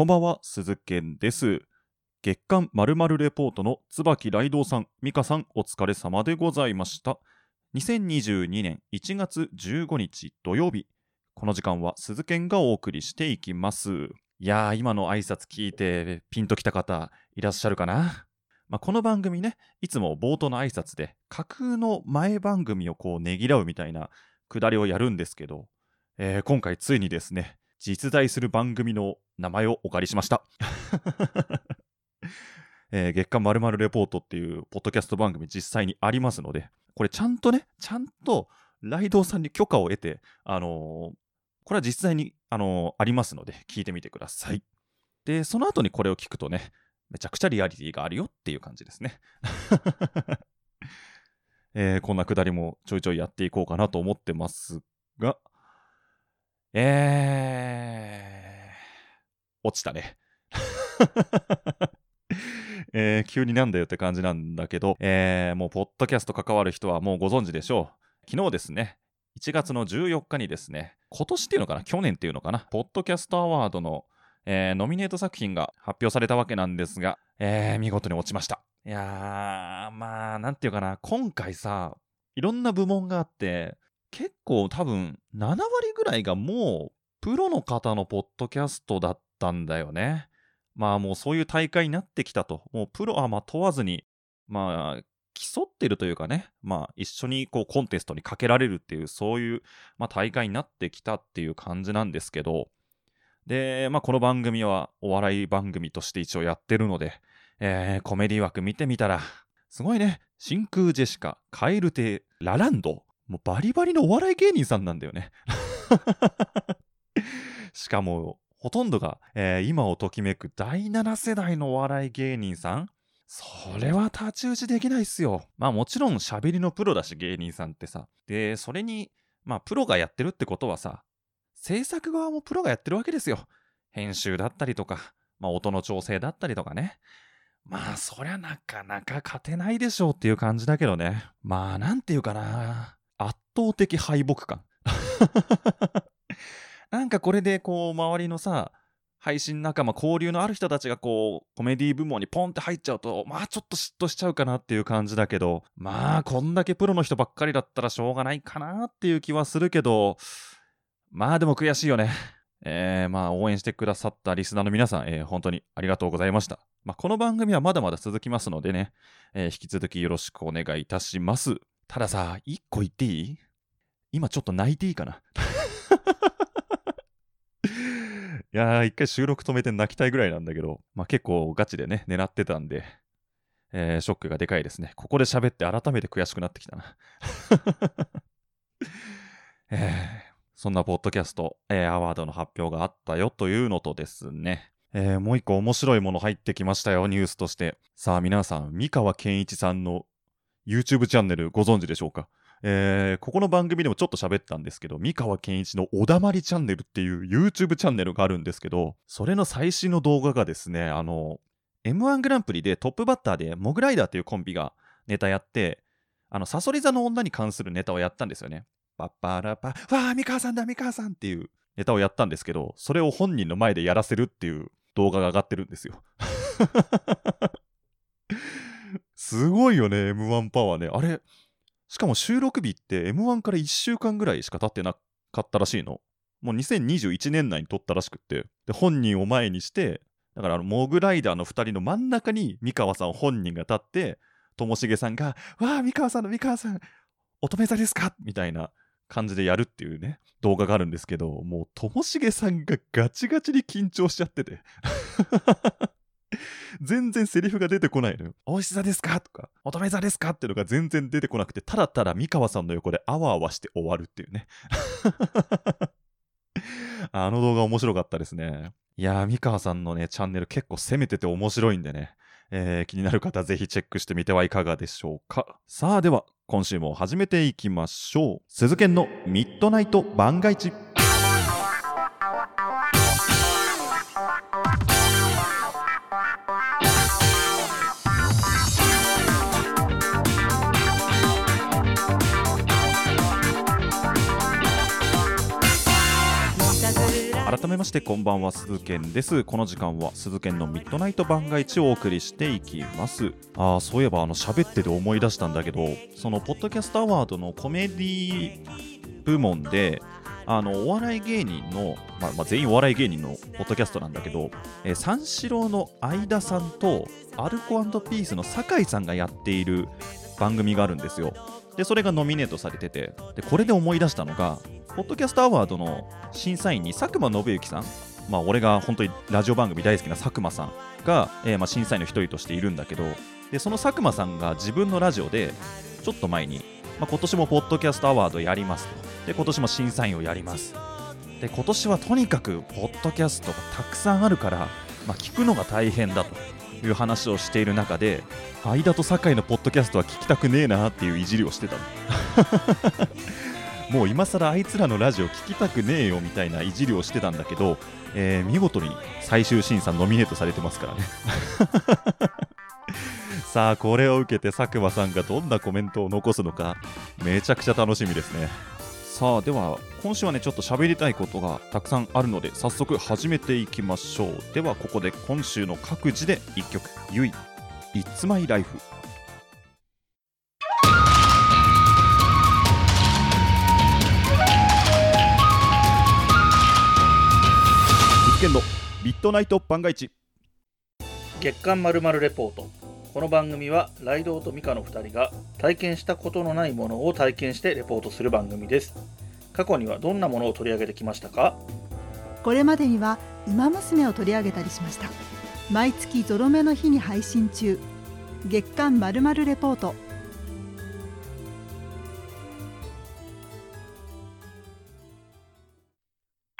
こんばんは、鈴健です。月刊まるまるレポートの椿雷道さん、美香さん、お疲れ様でございました。2022年1月15日土曜日、この時間は鈴健がお送りしていきます。いやー、今の挨拶聞いてピンときた方いらっしゃるかな？まあ、この番組ね、いつも冒頭の挨拶で架空の前番組をこうねぎらうみたいなくだりをやるんですけど、えー今回ついにですね、実在する番組の名前をお借りしました。えー月刊まるレポートっていうポッドキャスト番組実際にありますので、これちゃんとね、ちゃんとライドウさんに許可を得て、あのーこれは実際に、あのーありますので、聞いてみてください。で、その後にこれを聞くとね、めちゃくちゃリアリティがあるよっていう感じですね。えーこんなくだりもちょいちょいやっていこうかなと思ってますが、えー、落ちたね。えー急になんだよって感じなんだけど、えーもう、ポッドキャスト関わる人はもうご存知でしょう。昨日ですね、1月の14日にですね、今年っていうのかな、去年っていうのかな、ポッドキャストアワードの、えーノミネート作品が発表されたわけなんですが、えー見事に落ちました。いやー、まあ、なんていうかな、今回さ、いろんな部門があって、結構多分7割ぐらいがもうプロの方のポッドキャストだったんだよね。まあもうそういう大会になってきたと。もうプロはまあ問わずに、まあ競ってるというかね、まあ一緒にこうコンテストにかけられるっていう、そういう、まあ、大会になってきたっていう感じなんですけど、で、まあこの番組はお笑い番組として一応やってるので、えーコメディ枠見てみたら、すごいね。真空ジェシカ、カエル亭、ラランド。もうバリバリのお笑い芸人さんなんだよね。しかも、ほとんどが、えー今をときめく第7世代のお笑い芸人さんそれは太刀打ちできないっすよ。まあもちろん喋りのプロだし芸人さんってさ。で、それに、まあプロがやってるってことはさ、制作側もプロがやってるわけですよ。編集だったりとか、まあ音の調整だったりとかね。まあそりゃなかなか勝てないでしょうっていう感じだけどね。まあなんていうかな。圧倒的敗北感。なんかこれでこう周りのさ、配信仲間交流のある人たちがこうコメディ部門にポンって入っちゃうとまあちょっと嫉妬しちゃうかなっていう感じだけどまあこんだけプロの人ばっかりだったらしょうがないかなっていう気はするけどまあでも悔しいよね。えー、まあ応援してくださったリスナーの皆さん、えー本当にありがとうございました。まあこの番組はまだまだ続きますのでね、えー引き続きよろしくお願いいたします。たださ、一個言っていい？今ちょっと泣いていいかな？いやー、一回収録止めて泣きたいぐらいなんだけど、まあ結構ガチでね、狙ってたんで、えーショックがでかいですね。ここで喋って改めて悔しくなってきたな。えーそんなポッドキャスト、えーアワードの発表があったよというのとですね、えーもう一個面白いもの入ってきましたよ、ニュースとして。さあ皆さん、三河健一さんの YouTube チャンネルご存知でしょうか？えーここの番組でもちょっと喋ったんですけど、三河健一のおだまりチャンネルっていう YouTube チャンネルがあるんですけど、それの最新の動画がですね、あの、M1 グランプリでトップバッターでモグライダーというコンビがネタやって、あの、サソリ座の女に関するネタをやったんですよね。パッパラパ、わー、三河さんだ、三河さんっていうネタをやったんですけど、それを本人の前でやらせるっていう動画が上がってるんですよ。すごいよね、M1 パワーね。あれ、しかも収録日って M1 から1週間ぐらいしか経ってなかったらしいの。もう2021年内に撮ったらしくって。で、本人を前にして、だからあの、モグライダーの2人の真ん中に三河さん本人が立って、ともしげさんが、わあ、三河さんの三河さん、乙女座ですか？みたいな感じでやるっていうね、動画があるんですけど、もうともしげさんがガチガチに緊張しちゃってて。全然セリフが出てこないのよ。おいしさですか？とか、乙女座ですか？っていうのが全然出てこなくて、ただただ三河さんの横であわあわして終わるっていうね。あの動画面白かったですね。いやー、三河さんのね、チャンネル結構攻めてて面白いんでね。えー気になる方ぜひチェックしてみてはいかがでしょうか。さあでは、今週も始めていきましょう。鈴研のミッドナイト番外地。改めましてこんばんは鈴健です。この時間は鈴健のミッドナイト番外地をお送りしていきます。ああそういえばあの喋ってて思い出したんだけどそのポッドキャストアワードのコメディ部門であのお笑い芸人の、まあ、まあ、全員お笑い芸人のポッドキャストなんだけど、えー、三四郎の相田さんとアルコピースの酒井さんがやっている番組があるんですよ。でそれがノミネートされててでこれで思い出したのがポッドキャストアワードの審査員に佐久間信之さん。まあ俺が本当にラジオ番組大好きな佐久間さんが、えー、まあ審査員の一人としているんだけどでその佐久間さんが自分のラジオでちょっと前に、まあ、今年もポッドキャストアワードやりますと。で今年も審査員をやります。で今年はとにかくポッドキャストがたくさんあるから、まあ、聞くのが大変だと。いう話をしている中で相田と酒井のポッドキャストは聞きたくねえなっていういじりをしてたもう今更あいつらのラジオ聞きたくねえよみたいないじりをしてたんだけど、えー、見事に最終審査ノミネートされてますからね。さあこれを受けて佐久間さんがどんなコメントを残すのかめちゃくちゃ楽しみですね。さあでは今週はねちょっと喋りたいことがたくさんあるので早速始めていきましょう。ではここで今週の各自で1曲「ゆい It's My Life」実のミッドナイト番外地月刊まるまるレポート。この番組はライドウとミカの2人が体験したことのないものを体験してレポートする番組です。過去にはどんなものを取り上げてきましたか？これまでには「ウマ娘」を取り上げたりしました。毎月ゾロ目の日に配信中。月刊まるまるレポート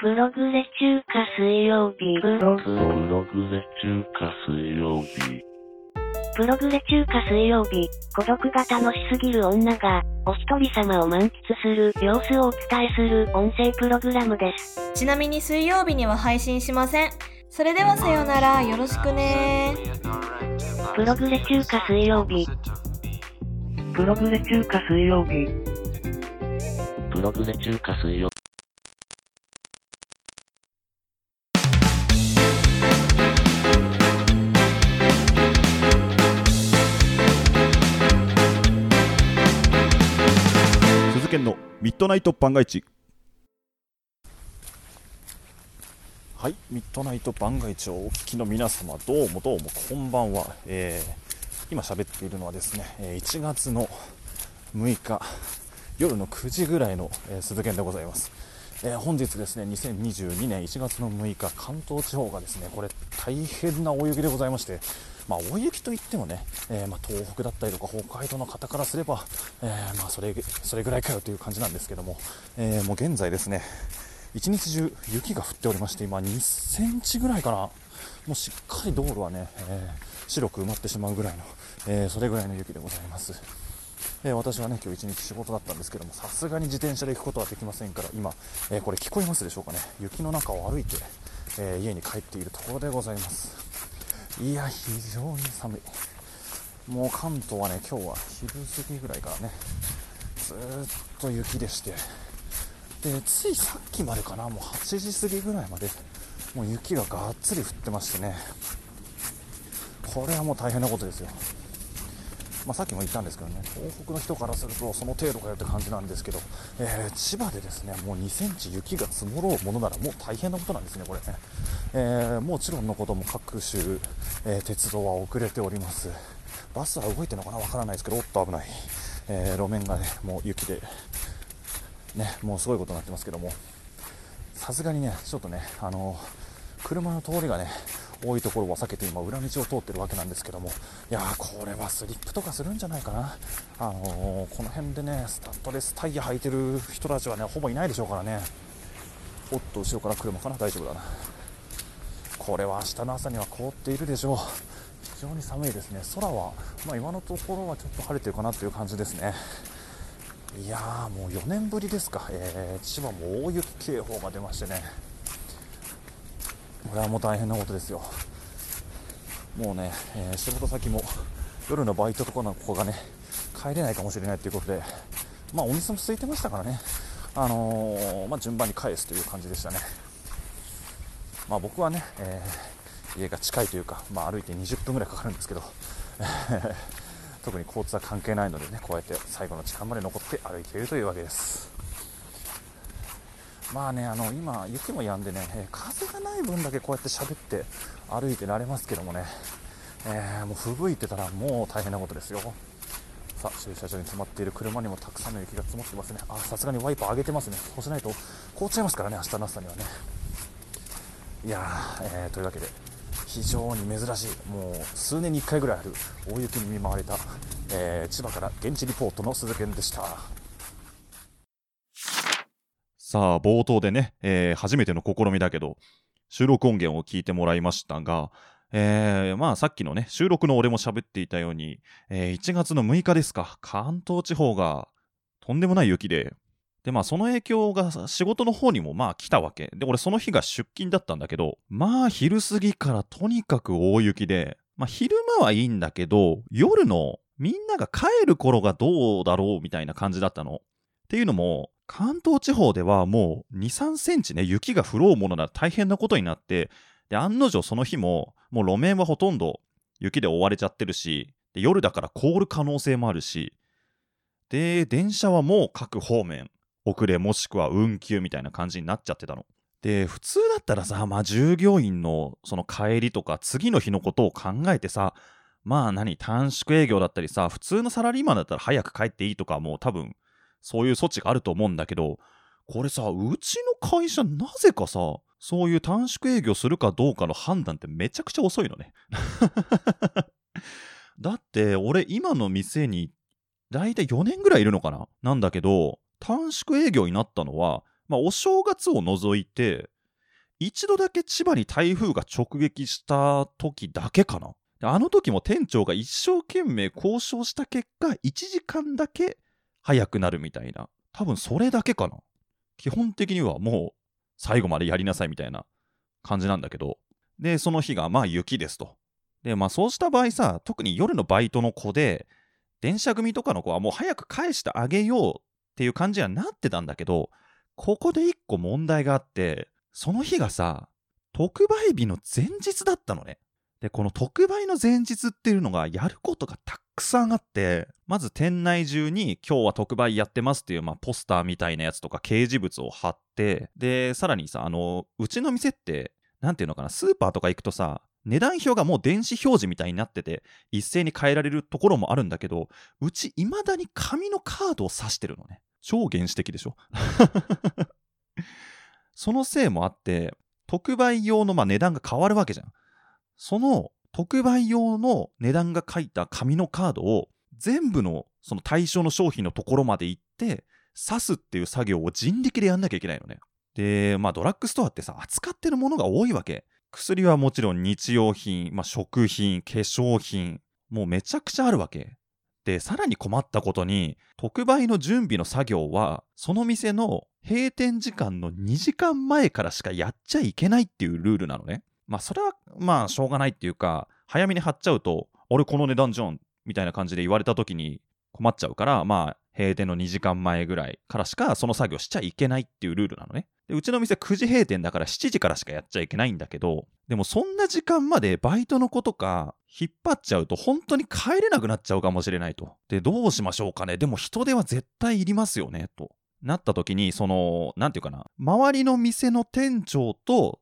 プログレ中華水曜日プログレ中華水曜日プログレ中華水曜日、孤独が楽しすぎる女が、お一人様を満喫する様子をお伝えする音声プログラムです。ちなみに水曜日には配信しません。それではさようなら、よろしくねプログレ中華水曜日。プログレ中華水曜日。プログレ中華水曜日。ドナイト番外地はいミッドナイト番外地をお聞きの皆様どうもどうもこんばんは、えー、今喋っているのはですね1月の6日夜の9時ぐらいの、えー、鈴研でございます。えー、本日ですね2022年1月の6日関東地方がですねこれ大変な大雪でございましてまあ、大雪といってもね、えー、まあ、東北だったりとか北海道の方からすれば、えー、まあ、それそれぐらいかよという感じなんですけども、えもう現在ですね一日中雪が降っておりまして今2センチぐらいかな。もうしっかり道路はね、え白く埋まってしまうぐらいの、えそれぐらいの雪でございます。え私はね今日一日仕事だったんですけどもさすがに自転車で行くことはできませんから今、えこれ聞こえますでしょうかね。雪の中を歩いて、え家に帰っているところでございます。いや、非常に寒い。もう関東はね、今日は昼過ぎぐらいからね、ずっと雪でして、で、ついさっきまでかな、もう8時過ぎぐらいまで、もう雪ががっつり降ってましてね、これはもう大変なことですよ。まあ、さっきも言ったんですけどね、東北の人からするとその程度かよって感じなんですけど、えー、千葉でですねもう2センチ雪が積もろうものならもう大変なことなんですね、これね。えー、もちろんのことも各種、え、鉄道は遅れております。バスは動いてるのかな？わからないですけど、おっと危ない。え路面がね、もう雪で、ね、もうすごいことになってますけども、さすがにね、ちょっとね、あの車の通りがね、多いところは避けて今裏道を通ってるわけなんですけどもいやーこれはスリップとかするんじゃないかな、あのー、この辺でねスタッドレスタイヤ履いてる人たちはねほぼいないでしょうからね。おっと後ろから車かな。大丈夫だな。これは明日の朝には凍っているでしょう。非常に寒いですね。空は、まあ、今のところはちょっと晴れてるかなという感じですね。いやーもう4年ぶりですか、えー、千葉も大雪警報が出ましてね。これはもう大変なことですよ。もうね、えー、仕事先も夜のバイトとかの子がね帰れないかもしれないということでまあお店も空いてましたからね。あのー、まあ、順番に返すという感じでしたね。まあ、僕はね、えー、家が近いというか、まあ、歩いて20分ぐらいかかるんですけど 特に交通は関係ないのでねこうやって最後の時間まで残って歩いているというわけです。まあねあの今雪も止んでね、え風がない分だけこうやって喋って歩いてられますけどもね、えー、もう吹雪いてたらもう大変なことですよ。さあ駐車場に止まっている車にもたくさんの雪が積もってますね。あさすがにワイパー上げてますね。そうしないと凍っちゃいますからね明日の朝にはね。いやー、えー、というわけで非常に珍しいもう数年に1回ぐらいある大雪に見舞われた、えー、千葉から現地リポートの鈴研でした。さあ冒頭でね、えー、初めての試みだけど収録音源を聞いてもらいましたがえー、まあさっきのね、収録の俺も喋っていたように、えー、1月の6日ですか、関東地方がとんでもない雪で、で、まあその影響が仕事の方にもまあ来たわけ。で、俺その日が出勤だったんだけど、まあ昼過ぎからとにかく大雪で、まあ昼間はいいんだけど、夜のみんなが帰る頃がどうだろうみたいな感じだったの。っていうのも、関東地方ではもう2、3センチね、雪が降ろうものなら大変なことになって、で、案の定その日も、もう路面はほとんど雪で覆われちゃってるし、で夜だから凍る可能性もあるし、で、電車はもう各方面、遅れもしくは運休みたいな感じになっちゃってたの。で、普通だったらさ、まあ従業員のその帰りとか次の日のことを考えてさ、まあ何、短縮営業だったりさ、普通のサラリーマンだったら早く帰っていいとかもう多分そういう措置があると思うんだけど、これさ、うちの会社なぜかさ、そういう短縮営業するかどうかの判断ってめちゃくちゃ遅いのね。だって俺今の店にだいたい4年ぐらいいるのかな？なんだけど、短縮営業になったのは、まあ、お正月を除いて、一度だけ千葉に台風が直撃した時だけかな。あの時も店長が一生懸命交渉した結果、1時間だけ早くなるみたいな。多分それだけかな。基本的にはもう最後までやりなさいみたいな感じなんだけど、で、その日がまあ雪ですと。で、まあそうした場合さ、特に夜のバイトの子で、電車組とかの子はもう早く返してあげようっていう感じにはなってたんだけど、ここで一個問題があって、その日がさ、特売日の前日だったのね。で、この特売の前日っていうのがやることがたくさんあって、まず店内中に今日は特売やってますっていう、まあ、ポスターみたいなやつとか掲示物を貼って、で、さらにさ、あの、うちの店って、なんていうのかな、スーパーとか行くとさ、値段表がもう電子表示みたいになってて、一斉に変えられるところもあるんだけど、うち未だに紙のカードを指してるのね。超原始的でしょ？そのせいもあって、特売用のまあ値段が変わるわけじゃん。その特売用の値段が書いた紙のカードを全部のその対象の商品のところまで行って刺すっていう作業を人力でやんなきゃいけないのね。で、まあドラッグストアってさ、扱ってるものが多いわけ。薬はもちろん日用品、まあ食品、化粧品、もうめちゃくちゃあるわけ。で、さらに困ったことに、特売の準備の作業は、その店の閉店時間の2時間前からしかやっちゃいけないっていうルールなのね。まあそれはまあしょうがないっていうか早めに貼っちゃうと俺この値段じゃんみたいな感じで言われた時に困っちゃうからまあ閉店の2時間前ぐらいからしかその作業しちゃいけないっていうルールなのね。でうちの店9時閉店だから7時からしかやっちゃいけないんだけどでもそんな時間までバイトの子とか引っ張っちゃうと本当に帰れなくなっちゃうかもしれないと。でどうしましょうかねでも人手は絶対いりますよねと。なった時にその何て言うかな周りの店の店長と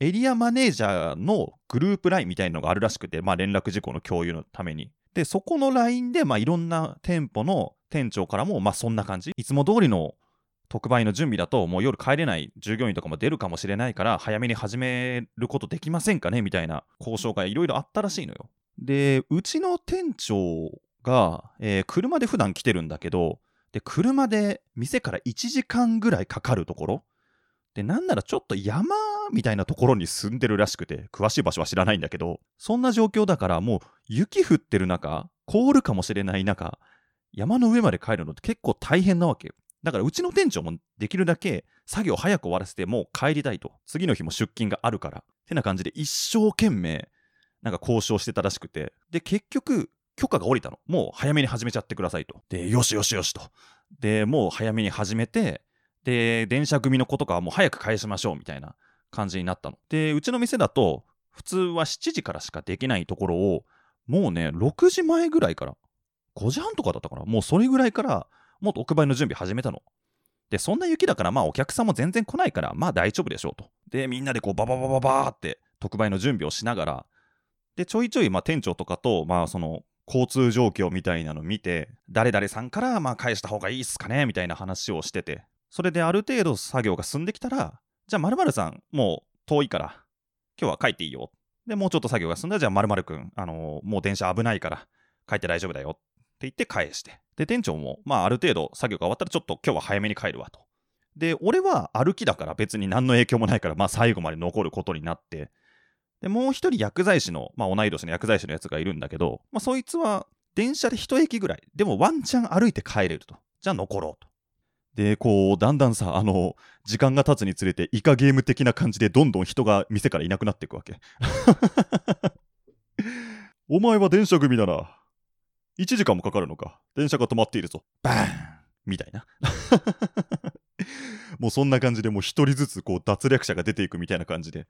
エリアマネージャーのグループ LINE みたいなのがあるらしくて、まあ、連絡事項の共有のために。で、そこの LINE で、まあ、いろんな店舗の店長からも、まあ、そんな感じ。いつも通りの特売の準備だと、もう夜帰れない従業員とかも出るかもしれないから、早めに始めることできませんかね？みたいな交渉がいろいろあったらしいのよ。で、うちの店長が、えー、車で普段来てるんだけど、で、車で店から1時間ぐらいかかるところ。で、なんならちょっと山みたいなところに住んでるらしくて、詳しい場所は知らないんだけど、そんな状況だからもう雪降ってる中、凍るかもしれない中、山の上まで帰るのって結構大変なわけよ。だからうちの店長もできるだけ作業早く終わらせてもう帰りたいと。次の日も出勤があるから。ってな感じで一生懸命なんか交渉してたらしくて。で、結局許可が下りたの。もう早めに始めちゃってくださいと。で、よしよしよしと。で、もう早めに始めて、で、電車組の子とかはもう早く返しましょうみたいな感じになったの。で、うちの店だと、普通は7時からしかできないところを、もうね、6時前ぐらいから、5時半とかだったかな。もうそれぐらいから、もっと特売の準備始めたの。で、そんな雪だから、まあお客さんも全然来ないから、まあ大丈夫でしょうと。で、みんなでこうバババババーって特売の準備をしながら、で、ちょいちょい、まあ店長とかと、まあその、交通状況みたいなの見て、誰々さんからまあ返した方がいいっすかねみたいな話をしてて、それである程度作業が進んできたら、じゃあ〇〇さん、もう遠いから、今日は帰っていいよ。で、もうちょっと作業が進んだら、じゃあ〇〇くん、あのー、もう電車危ないから、帰って大丈夫だよって言って返して。で、店長も、まあある程度作業が終わったら、ちょっと今日は早めに帰るわと。で、俺は歩きだから別に何の影響もないから、まあ最後まで残ることになって、で、もう一人薬剤師の、まあ同い年の薬剤師のやつがいるんだけど、まあそいつは電車で一駅ぐらい、でもワンチャン歩いて帰れると。じゃあ残ろうと。で、こう、だんだんさ、あの、時間が経つにつれて、イカゲーム的な感じで、どんどん人が店からいなくなっていくわけ。お前は電車組だな。1時間もかかるのか。電車が止まっているぞ。バーンみたいな。もうそんな感じで、もう一人ずつこう脱落者が出ていくみたいな感じで。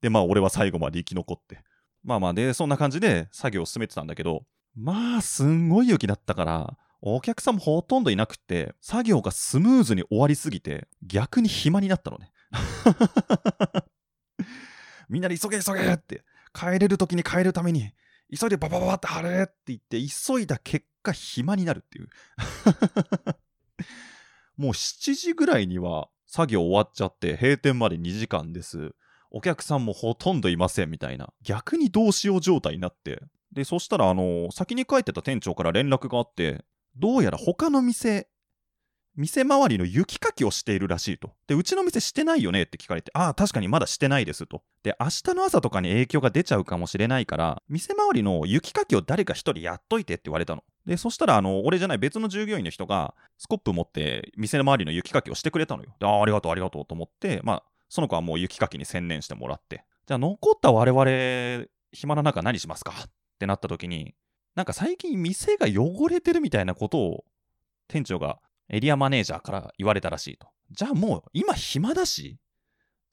で、まあ俺は最後まで生き残って。まあまあで、そんな感じで作業を進めてたんだけど、まあすんごい雪だったから、お客さんもほとんどいなくて、作業がスムーズに終わりすぎて、逆に暇になったのね。みんなで急げ急げって、帰れる時に帰るために、急いでババババって貼れって言って、急いだ結果暇になるっていう。もう7時ぐらいには作業終わっちゃって閉店まで2時間です。お客さんもほとんどいませんみたいな。逆にどうしよう状態になって。で、そしたらあの、先に帰ってた店長から連絡があって、どうやら他の店、店周りの雪かきをしているらしいと。で、うちの店してないよねって聞かれて、ああ、確かにまだしてないですと。で、明日の朝とかに影響が出ちゃうかもしれないから、店周りの雪かきを誰か一人やっといてって言われたの。で、そしたら、あの、俺じゃない別の従業員の人が、スコップ持って、店の周りの雪かきをしてくれたのよ。で、ああ、ありがとう、ありがとうと思って、まあ、その子はもう雪かきに専念してもらって、じゃあ残った我々、暇な中何しますか？ってなった時に、なんか最近店が汚れてるみたいなことを店長がエリアマネージャーから言われたらしいと。じゃあもう今暇だし、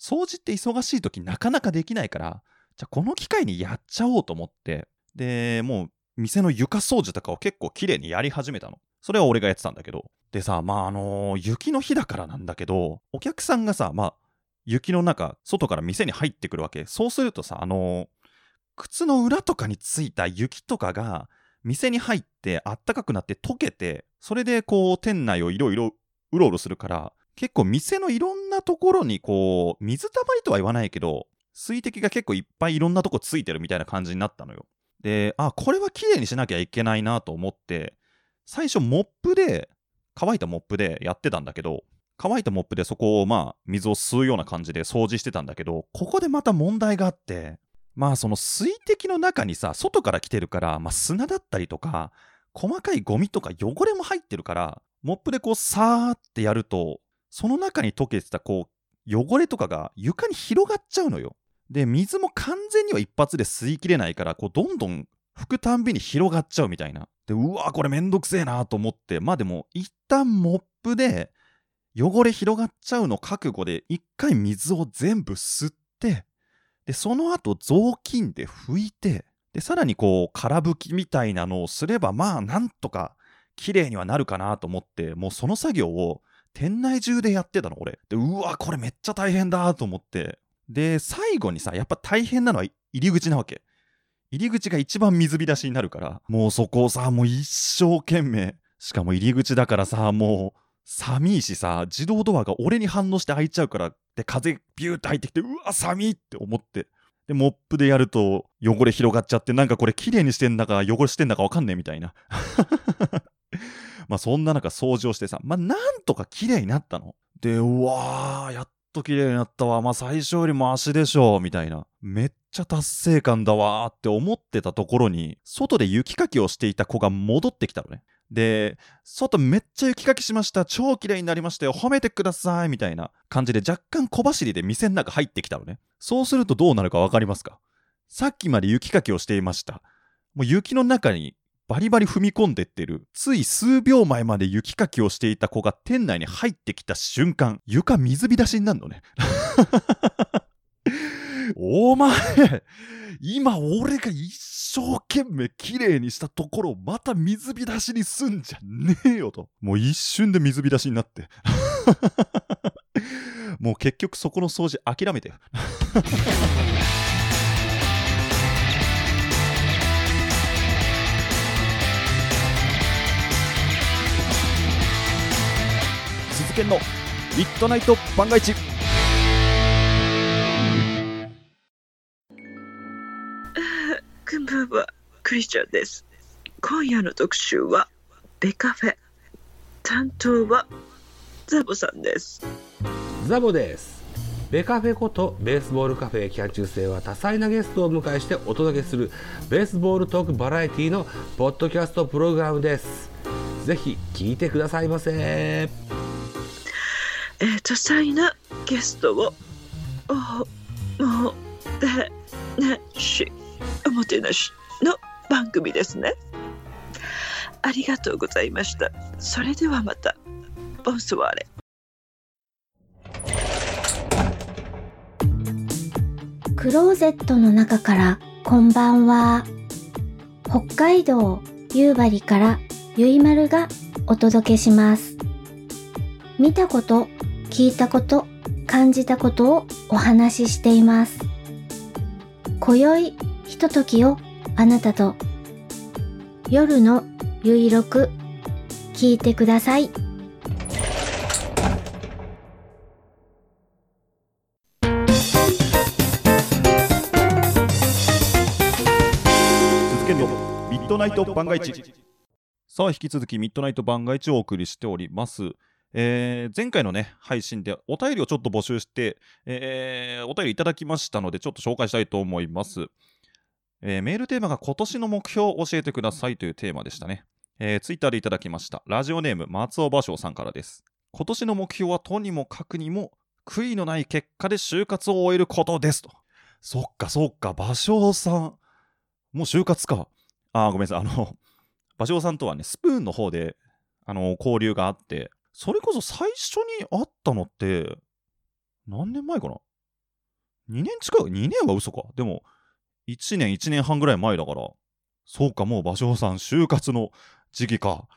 掃除って忙しい時なかなかできないから、じゃあこの機会にやっちゃおうと思って、で、もう店の床掃除とかを結構綺麗にやり始めたの。それは俺がやってたんだけど。でさ、まああのー、雪の日だからなんだけど、お客さんがさ、まあ、雪の中、外から店に入ってくるわけ。そうするとさ、あのー、靴の裏とかについた雪とかが、店に入ってあったかくなって溶けて、それでこう店内をいろいろうろうろするから、結構店のいろんなところにこう、水たまりとは言わないけど、水滴が結構いっぱいいろんなとこついてるみたいな感じになったのよ。で、あ、これは綺麗にしなきゃいけないなと思って、最初モップで、乾いたモップでやってたんだけど、乾いたモップでそこをまあ水を吸うような感じで掃除してたんだけど、ここでまた問題があって、まあその水滴の中にさ、外から来てるから、まあ砂だったりとか、細かいゴミとか汚れも入ってるから、モップでこうさーってやると、その中に溶けてたこう、汚れとかが床に広がっちゃうのよ。で、水も完全には一発で吸いきれないから、こうどんどん拭くたんびに広がっちゃうみたいな。で、うわこれめんどくせえなと思って、まあでも一旦モップで汚れ広がっちゃうの覚悟で一回水を全部吸って、で、その後雑巾で拭いて、で、さらにこう、空拭きみたいなのをすれば、まあ、なんとか綺麗にはなるかなと思って、もうその作業を店内中でやってたの、俺。で、うわ、これめっちゃ大変だと思って。で、最後にさ、やっぱ大変なのは入り口なわけ。入り口が一番水浸しになるから、もうそこをさ、もう一生懸命。しかも入り口だからさ、もう、寒いしさ、自動ドアが俺に反応して開いちゃうから、で、風ビューって入ってきて、うわ、寒いって思って。で、モップでやると汚れ広がっちゃって、なんかこれ綺麗にしてんだか汚れしてんだかわかんねえみたいな。まあそんな中掃除をしてさ、まあなんとか綺麗になったの。で、うわー、やっと綺麗になったわ。まあ最初よりも足でしょ、みたいな。めっちゃ達成感だわーって思ってたところに、外で雪かきをしていた子が戻ってきたのね。で、外めっちゃ雪かきしました。超綺麗になりましたよ。褒めてください。みたいな感じで若干小走りで店の中入ってきたのね。そうするとどうなるかわかりますか？さっきまで雪かきをしていました。もう雪の中にバリバリ踏み込んでってる。つい数秒前まで雪かきをしていた子が店内に入ってきた瞬間、床水浸しになるのね。お前、今俺が一生懸命綺麗にしたところをまた水浸しにすんじゃねえよと。もう一瞬で水浸しになって。もう結局そこの掃除諦めて。鈴研のミッドナイト番外地こんばんは、クリスチャンです。今夜の特集は、ベカフェ。担当は、ザボさんです。ザボですベカフェことベースボールカフェ期間中世は多彩なゲストをお迎えしてお届けするベースボールトークバラエティのポッドキャストプログラムですぜひ聞いてくださいませえー、多彩なゲストを、おもてなし、おもてなしの番組ですね。ありがとうございました。それではまた。ボンソワーレ。クローゼットの中からこんばんは。北海道夕張からゆいまるがお届けします。見たこと、聞いたこと、感じたことをお話ししています。今宵ひとときをあなたと。夜のゆいろく聞いてください。鈴研のミッドナイト番外地さあ引き続きミッドナイト番外地をお送りしております。えー前回のね配信でお便りをちょっと募集して、えーお便りいただきましたのでちょっと紹介したいと思います、えーメールテーマが今年の目標を教えてくださいというテーマでしたね、えーツイッターでいただきましたラジオネーム松尾芭蕉さんからです今年の目標はとにもかくにも悔いのない結果で就活を終えることですとそっかそっか芭蕉さんもう就活か。あ、ごめんなさい。あの、芭蕉さんとはね、スプーンの方で、あの、交流があって、それこそ最初に会ったのって、何年前かな ?2 年近く ?2 年は嘘か。でも、1年、1年半ぐらい前だから、そうか、もう芭蕉さん、就活の時期か。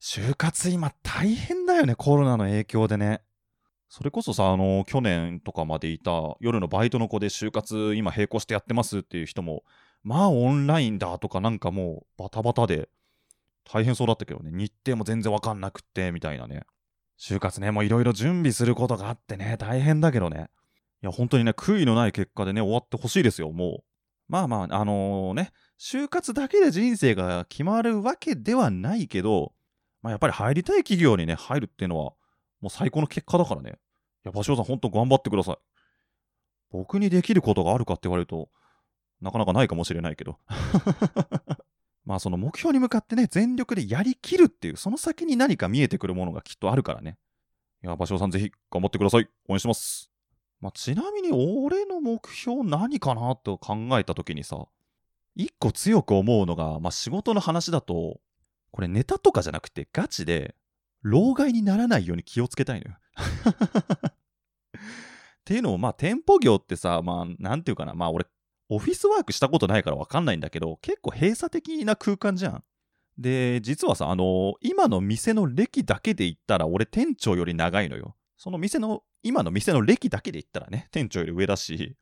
就活今大変だよね、コロナの影響でね。それこそさ、あの、去年とかまでいた夜のバイトの子で就活今並行してやってますっていう人も、まあオンラインだとかなんかもうバタバタで大変そうだったけどね、日程も全然わかんなくってみたいなね。就活ね、もういろいろ準備することがあってね、大変だけどね。いや、本当にね、悔いのない結果でね、終わってほしいですよ、もう。まあまあ、あのね、就活だけで人生が決まるわけではないけど、まあやっぱり入りたい企業にね、入るっていうのは、もう最高の結果だからね。いや、芭蕉さん、本当頑張ってください。僕にできることがあるかって言われると、なかなかないかもしれないけど。まあその目標に向かってね、全力でやりきるっていう、その先に何か見えてくるものがきっとあるからね。いや、芭蕉さんぜひ頑張ってください。応援します。まあちなみに俺の目標何かなと考えた時にさ、一個強く思うのが、まあ仕事の話だと、これネタとかじゃなくてガチで、老害にならないように気をつけたいのよ。っていうのも、まあ店舗業ってさ、まあなんていうかな、まあ俺オフィスワークしたことないから分かんないんだけど、結構閉鎖的な空間じゃん。で、実はさ、あの今の店の歴だけで言ったら、俺店長より長いのよ。その店の、今の店の歴だけで言ったらね、店長より上だし、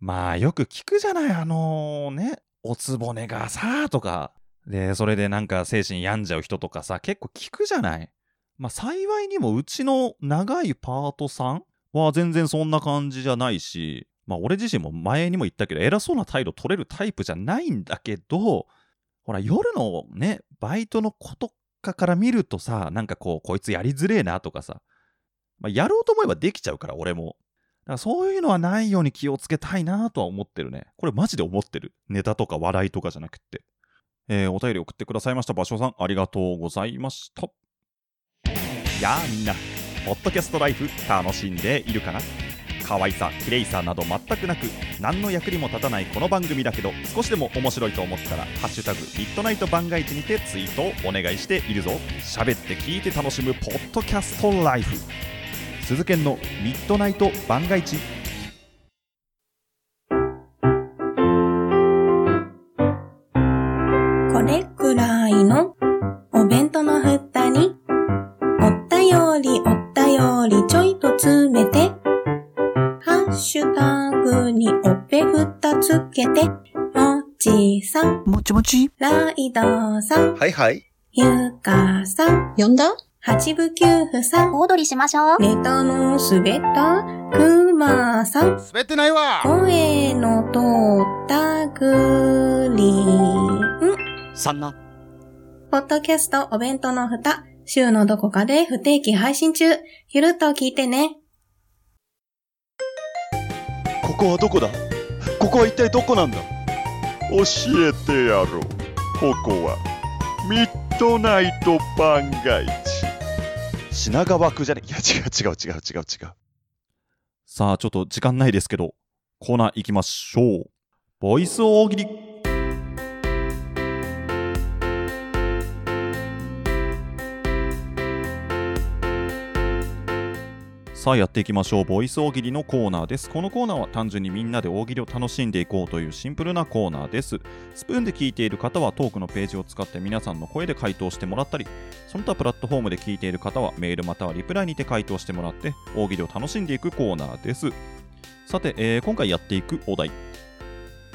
まあよく聞くじゃない、あのね、おつぼねがさ、とか。で、それでなんか精神病んじゃう人とかさ、結構聞くじゃない。まあ幸いにもうちの長いパートさんは全然そんな感じじゃないし、まあ俺自身も前にも言ったけど偉そうな態度取れるタイプじゃないんだけど、ほら夜のね、バイトの子とかから見るとさ、なんかこう、こいつやりづれえなとかさ、まあやろうと思えばできちゃうから俺も。だからそういうのはないように気をつけたいなとは思ってるね。これマジで思ってる。ネタとか笑いとかじゃなくて。えーお便り送ってくださいました場所さん、ありがとうございました。やあみんな、ポッドキャストライフ楽しんでいるかな？可愛さ、綺麗さなど全くなく、何の役にも立たないこの番組だけど、少しでも面白いと思ったら、ハッシュタグ、ミッドナイト番外地にてツイートをお願いしているぞ。喋って聞いて楽しむポッドキャストライフ。鈴研のミッドナイト万が一。これくらいのお弁当のふたにおったよりおったよりちょいと詰めてハッシュタグにおっぺふたつけてもちさんもちもち。ライドさんはいはい。ゆうかさん。呼んだ？八部九夫さん、小躍りしましょう。ネタの滑ったくまさん、滑ってないわ声の通ったグリーン。さんな。ポッドキャストお弁当の蓋、週のどこかで不定期配信中。ゆるっと聞いてね。ここはどこだ？ここは一体どこなんだ？教えてやろう。ここは、ミッドナイト番外地。品川区じゃね？いや、違う違う違う違う違う。さあ、ちょっと時間ないですけど、コーナー行きましょう。ボイス大喜利。さあやっていきましょう。ボイス大喜利のコーナーです。このコーナーは単純にみんなで大喜利を楽しんでいこうというシンプルなコーナーです。スプーンで聞いている方はトークのページを使って皆さんの声で回答してもらったり、その他プラットフォームで聞いている方はメールまたはリプライにて回答してもらって大喜利を楽しんでいくコーナーです。さて、えー今回やっていくお題。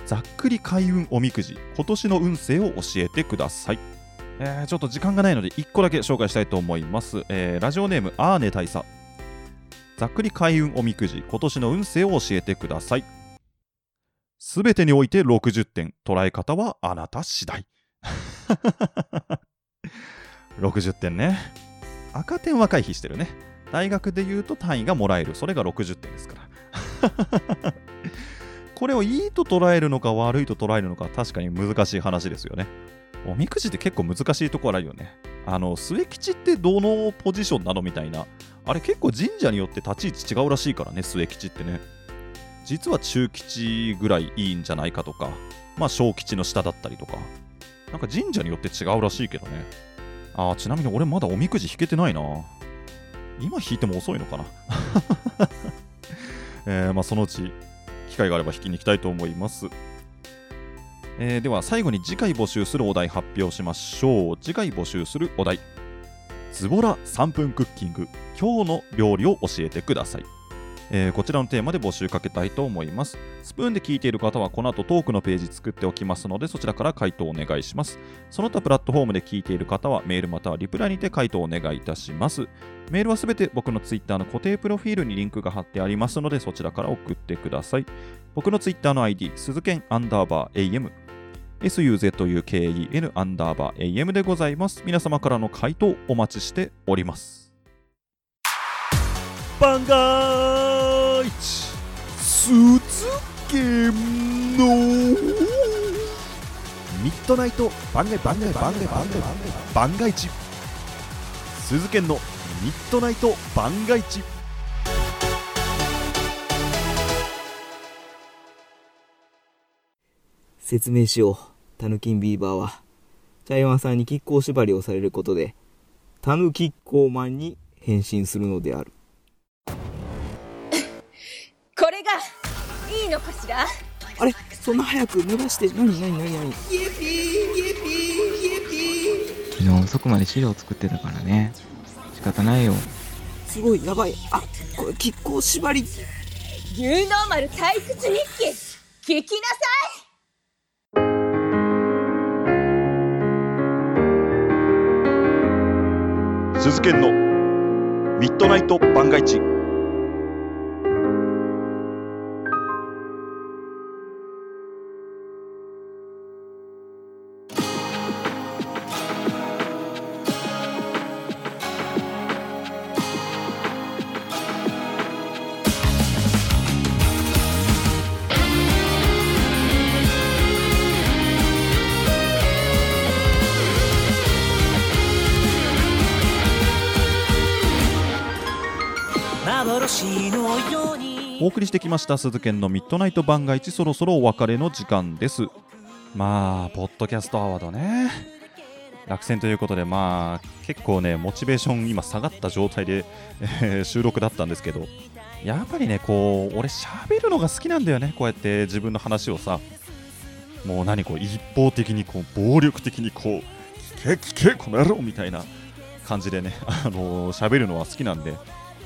ざっくり開運おみくじ、今年の運勢を教えてください。えーちょっと時間がないので1個だけ紹介したいと思います。えーラジオネームアーネ大佐。ざっくり開運おみくじ、今年の運勢を教えてください。すべてにおいて60点、捉え方はあなた次第。60点ね。赤点は回避してるね。大学で言うと単位がもらえる。それが60点ですから。これをいいと捉えるのか悪いと捉えるのか確かに難しい話ですよね。おみくじって結構難しいところあるよね。あの、末吉ってどのポジションなのみたいな。あれ結構神社によって立ち位置違うらしいからね、末吉ってね。実は中吉ぐらいいいんじゃないかとか、まあ小吉の下だったりとか。なんか神社によって違うらしいけどね。あーちなみに俺まだおみくじ引けてないな。今引いても遅いのかな。えーまあそのうち機会があれば引きに行きたいと思います。えーでは最後に次回募集するお題発表しましょう。次回募集するお題。ズボラ3分クッキング。今日の料理を教えてください。えーこちらのテーマで募集かけたいと思います。スプーンで聞いている方はこの後トークのページ作っておきますのでそちらから回答お願いします。その他プラットフォームで聞いている方はメールまたはリプライにて回答お願いいたします。メールはすべて僕のツイッターの固定プロフィールにリンクが貼ってありますのでそちらから送ってください。僕のツイッターの ID、鈴剣アンダーバー AM、suzuken アンダーバー AM でございます。皆様からの回答お待ちしております。番外地鈴剣のミッドナイト番外番外番外番外番外地鈴剣のミッドナイト番外地説明しよう。タヌキンビーバーは、茶山さんに亀甲縛りをされることで、タヌキッコーマンに変身するのである。これがいいのかしら？あれ？そんな早く脱がして、なになになになに昨日遅くまで資料作ってたからね。仕方ないよ。すごい、やばい。あ、これ、亀甲縛り。ニューノーマル退屈日記。聞きなさい鈴研の。ミッドナイト万が一。ました。鈴研のミッドナイト番外地そろそろお別れの時間です。まあポッドキャストアワードね。落選ということでまあ結構ねモチベーション今下がった状態で、え収録だったんですけど。やっぱりねこう俺喋るのが好きなんだよね。こうやって自分の話をさ。もう何こう一方的にこう暴力的にこう聞け聞けこの野郎みたいな感じでねあのー喋るのは好きなんで。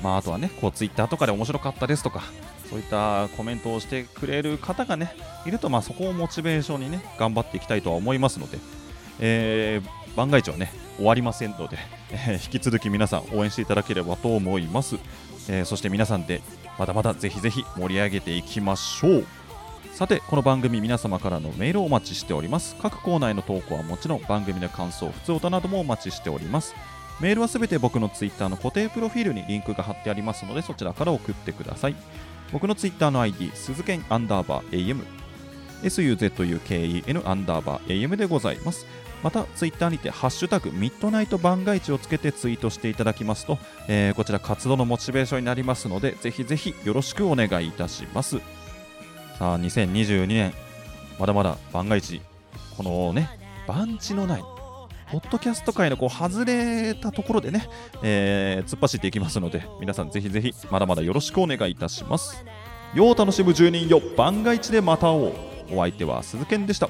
まあ、あとはね、こう、ツイッターとかで面白かったですとか、そういったコメントをしてくれる方がねいるとまあそこをモチベーションにね頑張っていきたいとは思いますので、えー、番外地はね終わりませんので、えー引き続き皆さん応援していただければと思います、えーそして皆さんでまだまだぜひぜひ盛り上げていきましょう。さてこの番組皆様からのメールをお待ちしております。各コーナーの投稿はもちろん番組の感想普通歌などもお待ちしております。メールはすべて僕のツイッターの固定プロフィールにリンクが貼ってありますのでそちらから送ってください。僕のツイッターの ID 鈴剣アンダーバー AM SUZUKEN アンダーバー AM でございます。またツイッターにてハッシュタグミッドナイト番外地をつけてツイートしていただきますと、えーこちら活動のモチベーションになりますのでぜひぜひよろしくお願いいたします。さあ2022年まだまだ番外地このね番地のないポッドキャスト界のこう外れたところでね、えー突っ走っていきますので皆さんぜひぜひまだまだよろしくお願いいたします。よう楽しむ住人よ番外地でまた会おう。お相手は鈴賢でした。